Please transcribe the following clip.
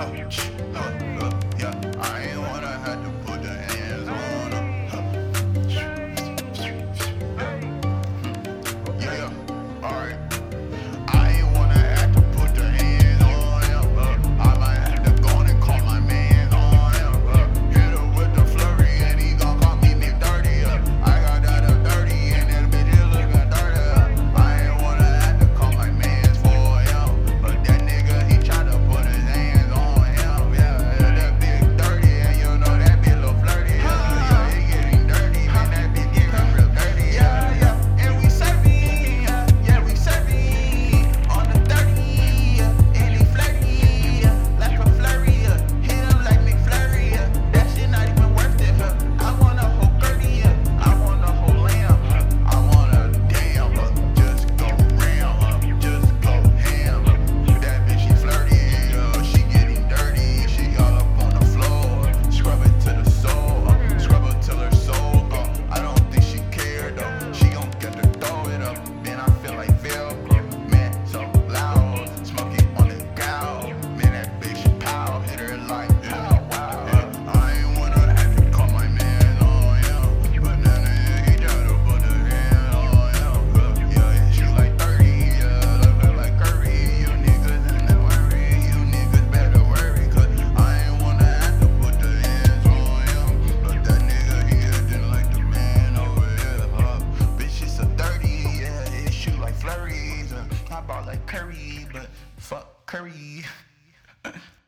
huh, about like curry, but fuck curry.